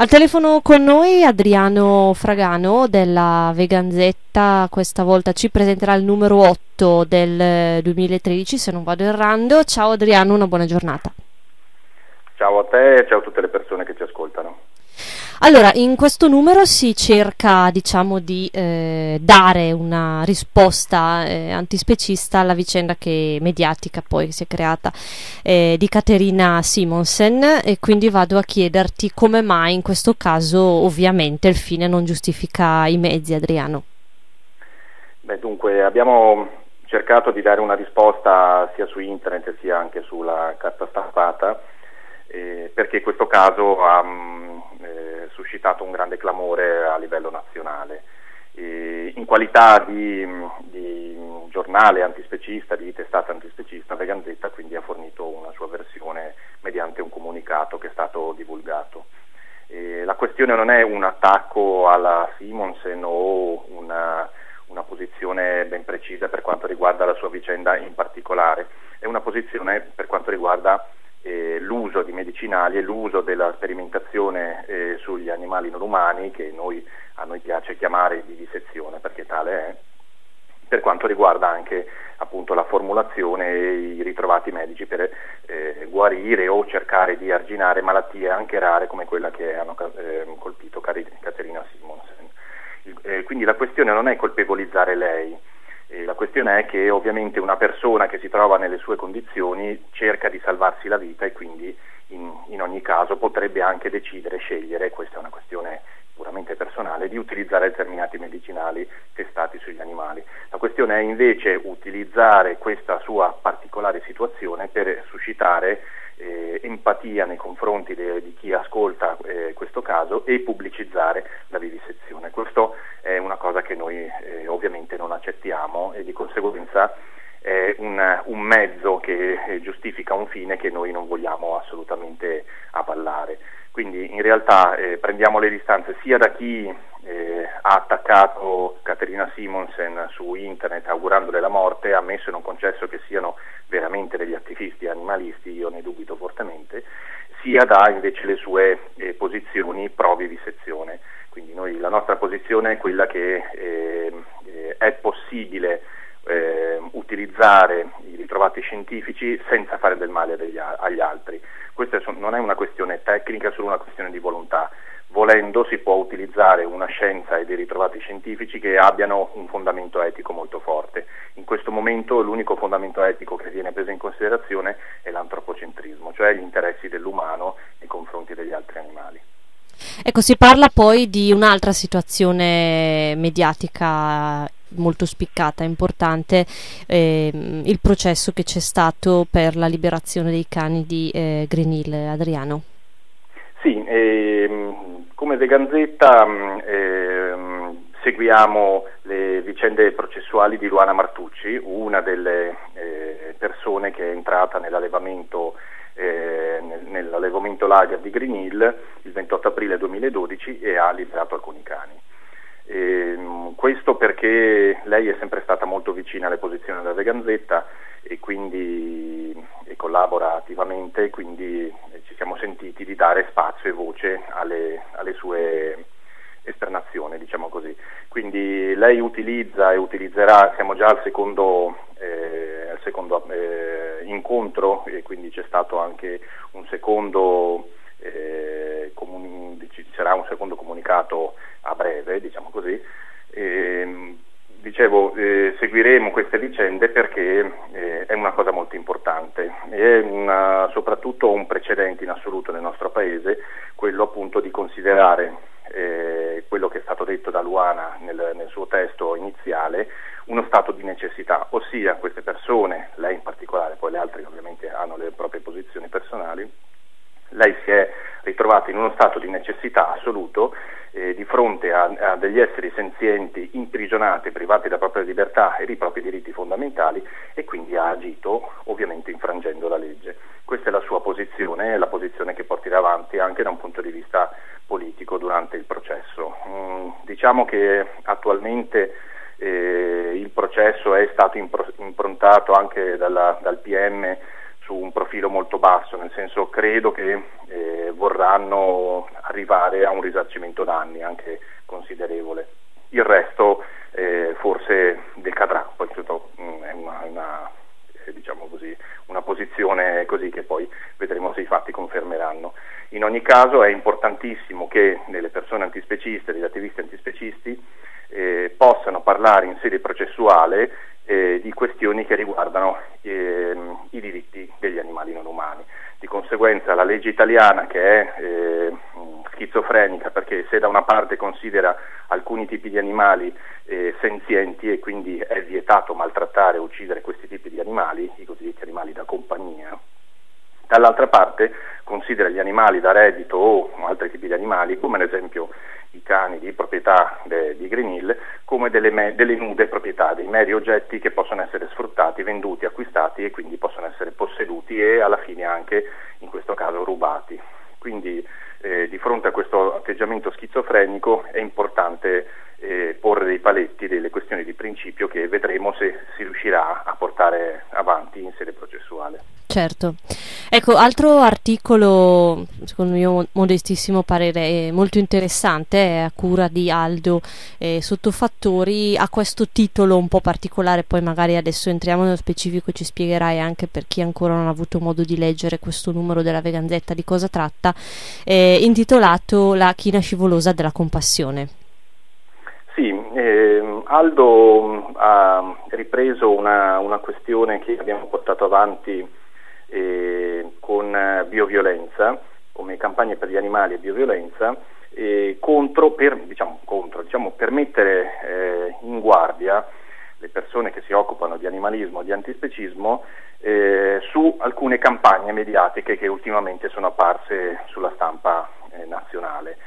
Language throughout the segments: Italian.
Al telefono con noi Adriano Fragano della Veganzetta, questa volta ci presenterà il numero 8 del 2013 se non vado errando. Ciao Adriano, una buona giornata. Ciao a te e ciao a tutte le persone che ci ascoltano. Allora, in questo numero si cerca, diciamo, di eh, dare una risposta eh, antispecista alla vicenda che mediatica poi si è creata eh, di Caterina Simonsen e quindi vado a chiederti come mai in questo caso ovviamente il fine non giustifica i mezzi, Adriano. Beh, dunque, abbiamo cercato di dare una risposta sia su internet sia anche sulla carta stampata eh, perché questo caso ha mm, eh, suscitato un grande clamore a livello nazionale. E in qualità di, mm, di, giornale antispecista, di testata antispecista, Veganzetta quindi ha fornito una sua versione mediante un comunicato che è stato divulgato. E la questione non è un attacco alla Simonsen o una, una posizione ben precisa per quanto riguarda la sua vicenda in particolare, è una posizione per quanto riguarda eh, l'uso di medicinali e l'uso della sperimentazione eh, sugli animali non umani, che noi, a noi piace chiamare vivisezione perché tale è, per quanto riguarda anche appunto, la formulazione e i ritrovati medici per eh, guarire o cercare di arginare malattie anche rare come quella che hanno eh, colpito Caterina Simonsen. Eh, quindi la questione non è colpevolizzare lei, questione è che ovviamente una persona che si trova nelle sue condizioni cerca di salvarsi la vita e quindi in, in ogni caso potrebbe anche decidere, scegliere, questa è una questione puramente personale, di utilizzare determinati medicinali testati sugli animali. La questione è invece utilizzare questa sua particolare situazione per suscitare eh, empatia nei confronti de, di chi ascolta eh, questo caso e pubblicizzare la vivisezione. Questo è una cosa che noi eh, ovviamente non accettiamo e di conseguenza è un, un mezzo che eh, giustifica un fine che noi non vogliamo assolutamente avallare. Quindi in realtà eh, prendiamo le distanze sia da chi eh, ha attaccato Caterina Simonsen su internet augurandole la morte, ammesso e non concesso che siano veramente degli attivisti animalisti, io ne dubito fortemente, sia da invece le sue eh, posizioni pro vivisezione. Quindi noi, la nostra posizione è quella che eh, eh è possibile eh, utilizzare i ritrovati scientifici senza fare del male degli, agli altri. Questa non è una questione tecnica, è solo una questione di volontà. Volendo si può utilizzare una scienza e dei ritrovati scientifici che abbiano un fondamento etico molto forte. In questo momento l'unico fondamento etico che viene preso in considerazione è l'antropocentrismo, cioè gli interessi dell'umano nei confronti degli altri animali. Ecco, si parla poi di un'altra situazione mediatica molto spiccata, importante, eh, il processo che c'è stato per la liberazione dei cani di eh, Green Hill. Adriano. Sì, ehm, come Veganzetta mm, ehm, seguiamo le vicende processuali di Luana Martucci, una delle eh, persone che è entrata nell'allevamento eh, nell'allevamento lager di Green Hill il 28 aprile 2012 e ha liberato alcuni cani. E, ehm, questo perché lei è sempre stata molto vicina alle posizioni della Veganzetta e quindi e collabora attivamente quindi eh, ci siamo sentiti di dare spazio e voce alle, alle sue esternazioni, diciamo così. Quindi lei utilizza e utilizzerà, siamo già al secondo, eh, al secondo eh, incontro e quindi c'è stato anche un secondo eh, comuni- ci sarà un secondo comunicato a breve, diciamo così. E, ehm, dicevo, eh, seguiremo queste vicende perché eh, è una cosa molto importante, è una, soprattutto un precedente in assoluto nel nostro Paese, quello appunto di considerare eh, quello che è stato detto da Luana nel, nel, suo testo iniziale, uno stato di necessità, ossia queste persone, lei in particolare, poi le altre ovviamente hanno le proprie posizioni personali, lei si è ritrovata in uno stato di necessità assoluto eh, di fronte a, a, degli esseri senzienti imprigionati, privati della propria libertà e dei propri diritti fondamentali e quindi ha agito ovviamente infrangendo la legge. Questa è la sua posizione, la posizione che porterà avanti anche da un punto di vista politico durante il processo. Mm, diciamo che attualmente eh, il processo è stato improntato anche dalla, dal PM su un profilo molto basso, nel senso credo che eh, vorranno arrivare a un risarcimento danni anche considerevole. Il resto eh, forse decadrà, poi tutto, mh, mm, è una, una, eh, diciamo così, una posizione così che poi vedremo se i fatti confermeranno. In ogni caso è importantissimo che le persone antispeciste, gli attivisti antispecisti, eh, possano parlare in sede processuale eh, di questioni che riguardano eh, i diritti degli animali non umani. Di conseguenza la legge italiana che è eh, schizofrenica perché se da una parte considera alcuni tipi di animali eh, senzienti e quindi è vietato maltrattare o uccidere questi tipi di animali, i cosiddetti animali da compagnia, dall'altra parte considera gli animali da reddito o altri tipi di animali, come ad esempio i cani di proprietà de, di Green Hill, come delle, me, delle, nude proprietà, dei meri oggetti che possono essere sfruttati, venduti, acquistati e quindi possono essere posseduti e alla fine anche in questo caso rubati. Quindi eh, di fronte a questo atteggiamento schizofrenico è importante eh, porre dei paletti, delle questioni di principio che vedremo se si riuscirà a portare avanti in sede processuale. Certo. Ecco, altro articolo, secondo il mio modestissimo parere, molto interessante, è a cura di Aldo eh, Sottofattori, ha questo titolo un po' particolare, poi magari adesso entriamo nello specifico e ci spiegherai anche per chi ancora non ha avuto modo di leggere questo numero della Veganzetta di cosa tratta, eh, intitolato La china scivolosa della compassione. Sì, eh, Aldo ha ripreso una, una, questione che abbiamo portato avanti eh, con bioviolenza, come campagne per gli animali e bioviolenza, eh, contro, per, diciamo, contro, diciamo, per mettere eh, in guardia le persone che si occupano di animalismo, di antispecismo, eh, su alcune campagne mediatiche che ultimamente sono apparse sulla stampa eh, nazionale.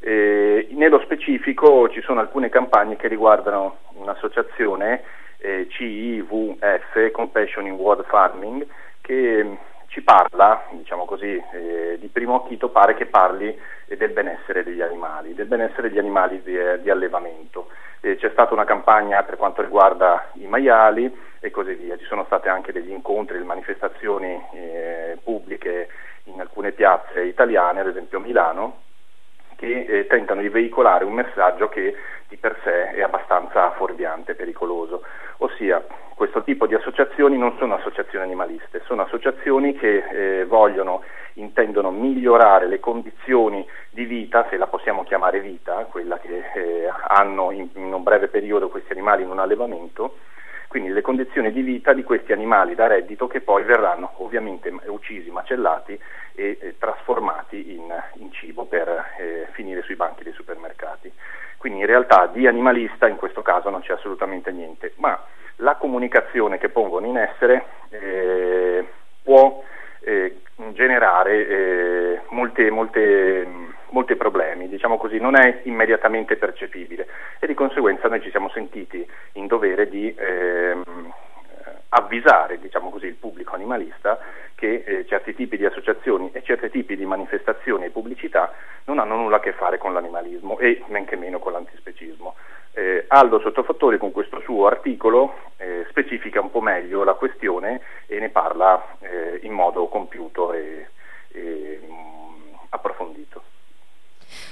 Eh, nello specifico ci sono alcune campagne che riguardano un'associazione eh, CIVF, Compassion in World Farming, che ci parla, diciamo così, eh, di primo acchito pare che parli eh, del benessere degli animali, del benessere degli animali di, eh, di allevamento. c'è stata una campagna per quanto riguarda i maiali e così via, ci sono stati anche degli incontri, delle manifestazioni eh, pubbliche in alcune piazze italiane, ad esempio a Milano, che eh, tentano di veicolare un messaggio che di per sé è abbastanza fuorviante, pericoloso, ossia questo tipo di associazioni non sono associazioni animaliste, sono associazioni che eh, vogliono, intendono migliorare le condizioni di vita, se la possiamo chiamare vita, quella che eh, hanno in, in un breve periodo questi animali in un allevamento, quindi le condizioni di vita di questi animali da reddito che poi verranno ovviamente uccisi, macellati e eh, trasformati in, in, cibo per eh, finire sui banchi dei supermercati. Quindi in realtà di animalista in questo caso non c'è assolutamente niente, ma la comunicazione che pongono in essere eh, può eh, generare eh, molte, molte, molti problemi, diciamo così, non è immediatamente percepibile e di conseguenza noi ci siamo sentiti in dovere di ehm, avvisare diciamo così, il pubblico animalista che eh, certi tipi di associazioni e certi tipi di manifestazioni e pubblicità non hanno nulla a che fare con l'animalismo e men che meno con l'antispecismo. Eh, Aldo Sottofattori con questo suo articolo eh, specifica un po' meglio la questione e ne parla eh, in modo compiuto e, e.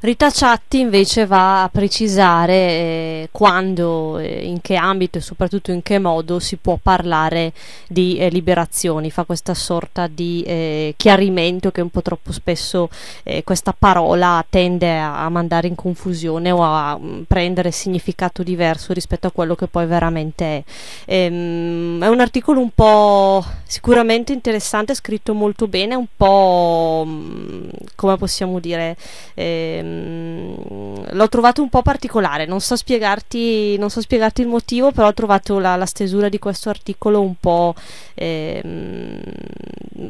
Rita Ciatti invece va a precisare eh, quando, eh, in che ambito e soprattutto in che modo si può parlare di eh, liberazioni, fa questa sorta di eh, chiarimento che un po' troppo spesso eh, questa parola tende a, a, mandare in confusione o a um, prendere significato diverso rispetto a quello che poi veramente è. Ehm, è un articolo un po' sicuramente interessante, scritto molto bene, un po' um, come possiamo dire ehm, l'ho trovato un po' particolare, non so spiegarti, non so spiegarti il motivo, però ho trovato la, la stesura di questo articolo un po', ehm,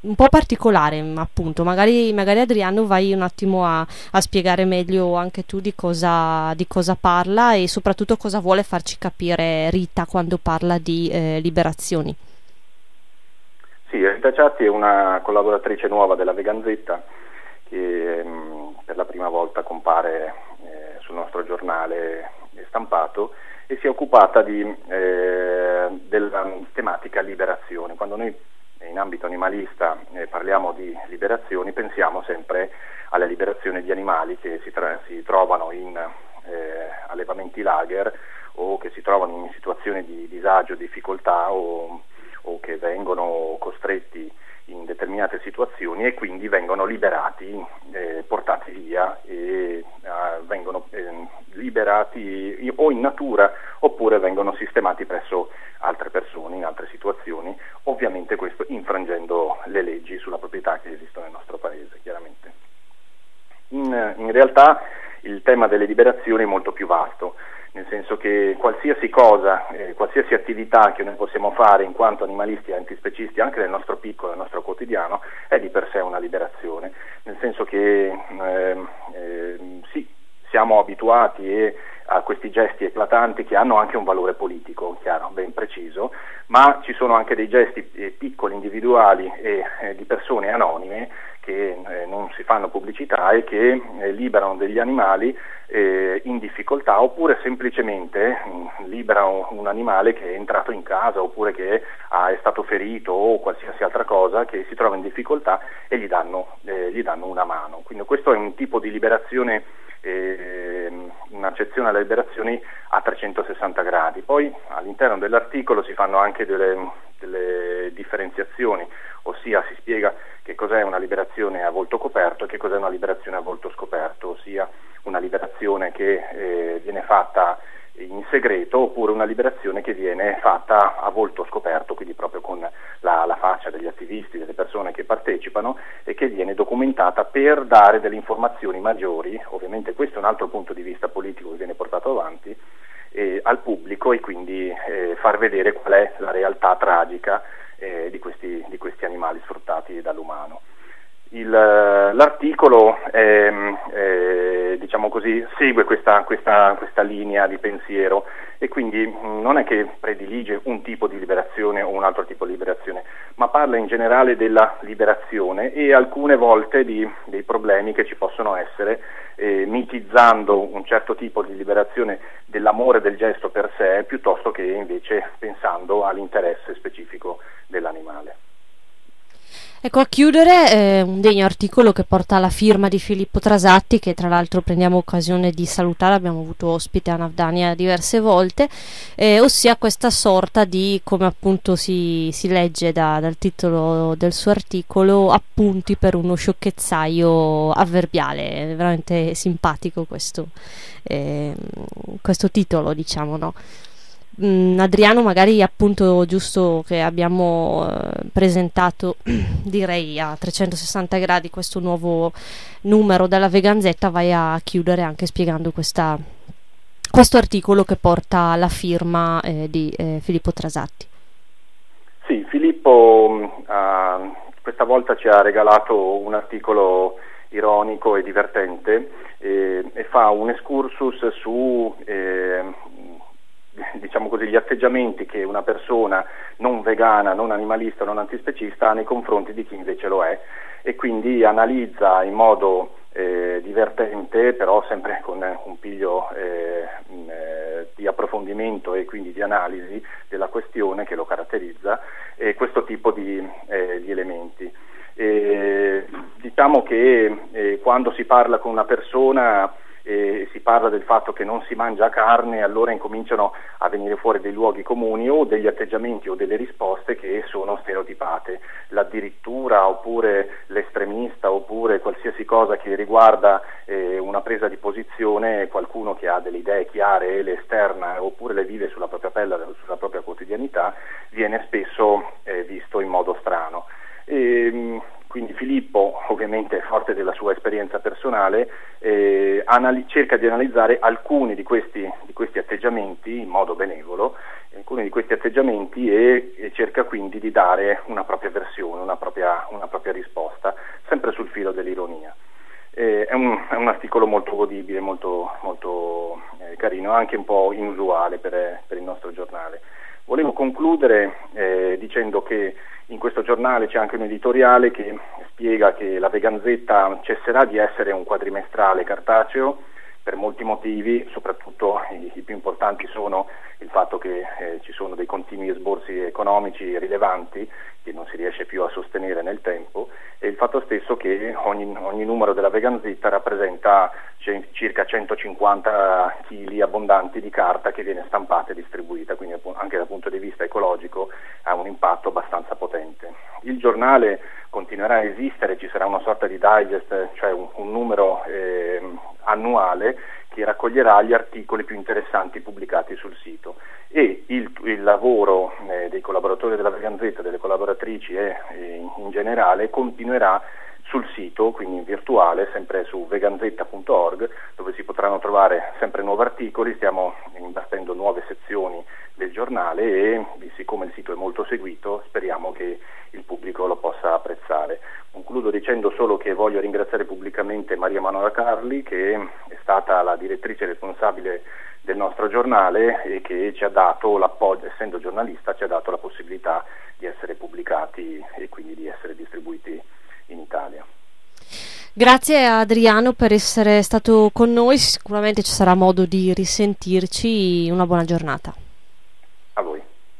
un po' particolare, appunto. Magari, magari, Adriano vai un attimo a, a spiegare meglio anche tu di cosa, di cosa, parla e soprattutto cosa vuole farci capire Rita quando parla di eh, liberazioni. Sì, Rita Ciatti è una collaboratrice nuova della Veganzetta che ehm, per la prima volta compare eh, sul nostro giornale stampato e si è occupata di, eh, della tematica liberazione. Quando noi in ambito animalista eh, parliamo di liberazioni, pensiamo sempre alle liberazioni di animali che si, tra- si trovano in eh, allevamenti lager o che si trovano in situazioni di disagio, difficoltà o, o che vengono costretti in determinate situazioni e quindi vengono liberati, eh, portati via e eh, vengono eh, liberati o in natura oppure vengono sistemati presso altre persone in altre situazioni, ovviamente questo infrangendo le leggi sulla proprietà che esistono nel nostro paese, chiaramente. In, in realtà il tema delle liberazioni è molto più vasto nel senso che qualsiasi cosa, eh, qualsiasi attività che noi possiamo fare in quanto animalisti e antispecisti, anche nel nostro piccolo, nel nostro quotidiano, è di per sé una liberazione, nel senso che eh, eh, sì, siamo abituati e a questi gesti eclatanti che hanno anche un valore politico, chiaro, ben preciso, ma ci sono anche dei gesti eh, piccoli, individuali e eh, di persone anonime che eh, non si fanno pubblicità e che eh, liberano degli animali eh, in difficoltà oppure semplicemente mh, mm, liberano un animale che è entrato in casa oppure che ha, è stato ferito o qualsiasi altra cosa che si trova in difficoltà e gli danno, gli danno una mano. Quindi questo è un tipo di liberazione eh, un'accezione alle liberazioni a 360 gradi. Poi all'interno dell'articolo si fanno anche delle, delle differenziazioni, ossia si spiega che cos'è una liberazione a volto coperto e che cos'è una liberazione a volto scoperto, ossia una liberazione che eh, viene fatta in segreto oppure una liberazione che viene fatta a volto scoperto, quindi proprio con la, la, faccia degli attivisti, delle persone che partecipano che viene documentata per dare delle informazioni maggiori, ovviamente questo è un altro punto di vista politico che viene portato avanti, eh, al pubblico e quindi eh, far vedere qual è la realtà tragica eh, di, questi, di questi animali sfruttati dall'umano. Il, l'articolo eh, eh, diciamo così, segue questa, questa, questa, linea di pensiero e quindi mh, non è che predilige un tipo di liberazione o un altro tipo di liberazione, ma parla in generale della liberazione e alcune volte di, dei problemi che ci possono essere, eh, mitizzando un certo tipo di liberazione dell'amore del gesto per sé, piuttosto che invece pensando all'interesse specifico dell'animale. Ecco, a chiudere eh, un degno articolo che porta la firma di Filippo Trasatti, che tra l'altro prendiamo occasione di salutare, abbiamo avuto ospite a Navdania diverse volte, eh, ossia questa sorta di, come appunto si, si legge da, dal titolo del suo articolo, appunti per uno sciocchezzaio avverbiale. È veramente simpatico questo, eh, questo titolo, diciamo, no? Mm, Adriano magari appunto giusto che abbiamo eh, presentato direi a 360 gradi questo nuovo numero della Veganzetta vai a chiudere anche spiegando questa, questo articolo che porta la firma eh, di eh, Filippo Trasatti. Sì, Filippo uh, questa volta ci ha regalato un articolo ironico e divertente eh, e fa un excursus su eh, diciamo così, gli atteggiamenti che una persona non vegana, non animalista, non antispecista ha nei confronti di chi invece lo è e quindi analizza in modo eh, divertente, però sempre con un piglio eh, eh, di approfondimento e quindi di analisi della questione che lo caratterizza, questo tipo di, eh, di elementi. diciamo che eh, quando si parla con una persona eh, parla del fatto che non si mangia carne, allora incominciano a venire fuori dei luoghi comuni o degli atteggiamenti o delle risposte che sono stereotipate. L'addirittura oppure l'estremista oppure qualsiasi cosa che riguarda eh, una presa di posizione, qualcuno che ha delle idee chiare e le esterna oppure le vive sulla propria pelle, sulla propria quotidianità, viene spesso eh, visto in modo strano. E, ehm, quindi Filippo, ovviamente forte della sua esperienza personale, anali- cerca di analizzare alcuni di questi, di questi, atteggiamenti in modo benevolo, alcuni di questi atteggiamenti e, e cerca quindi di dare una propria versione, una propria, una propria risposta, sempre sul filo dell'ironia. Eh, è, un, è, un, articolo molto godibile, molto, molto eh, carino, anche un po' inusuale per, per il nostro giornale. Volevo concludere eh, dicendo che in questo giornale c'è anche un editoriale che spiega che la Veganzetta cesserà di essere un quadrimestrale cartaceo, per molti motivi, soprattutto i, i più importanti sono il fatto che eh, ci sono dei continui esborsi economici rilevanti che non si riesce più a sostenere nel tempo e il fatto stesso che ogni, ogni numero della vegan zitta rappresenta c- circa 150 kg abbondanti di carta che viene stampata e distribuita, quindi anche dal punto di vista ecologico ha un impatto abbastanza potente. Il giornale continuerà a esistere, ci sarà una sorta di digest, cioè un, un numero eh, annuale che raccoglierà gli articoli più interessanti pubblicati sul sito e il, il lavoro eh, dei collaboratori della Veganzetta, delle collaboratrici e, e in generale continuerà sul sito, quindi in virtuale, sempre su veganzetta.org, dove si potranno trovare sempre nuovi articoli, stiamo imbastendo nuove sezioni del giornale e siccome il sito è molto seguito speriamo che il pubblico lo possa apprezzare. Concludo dicendo solo che voglio ringraziare Manuela Carli che è stata la direttrice responsabile del nostro giornale e che ci ha dato l'appoggio, essendo giornalista, ci ha dato la possibilità di essere pubblicati e quindi di essere distribuiti in Italia. Grazie Adriano per essere stato con noi, sicuramente ci sarà modo di risentirci, una buona giornata.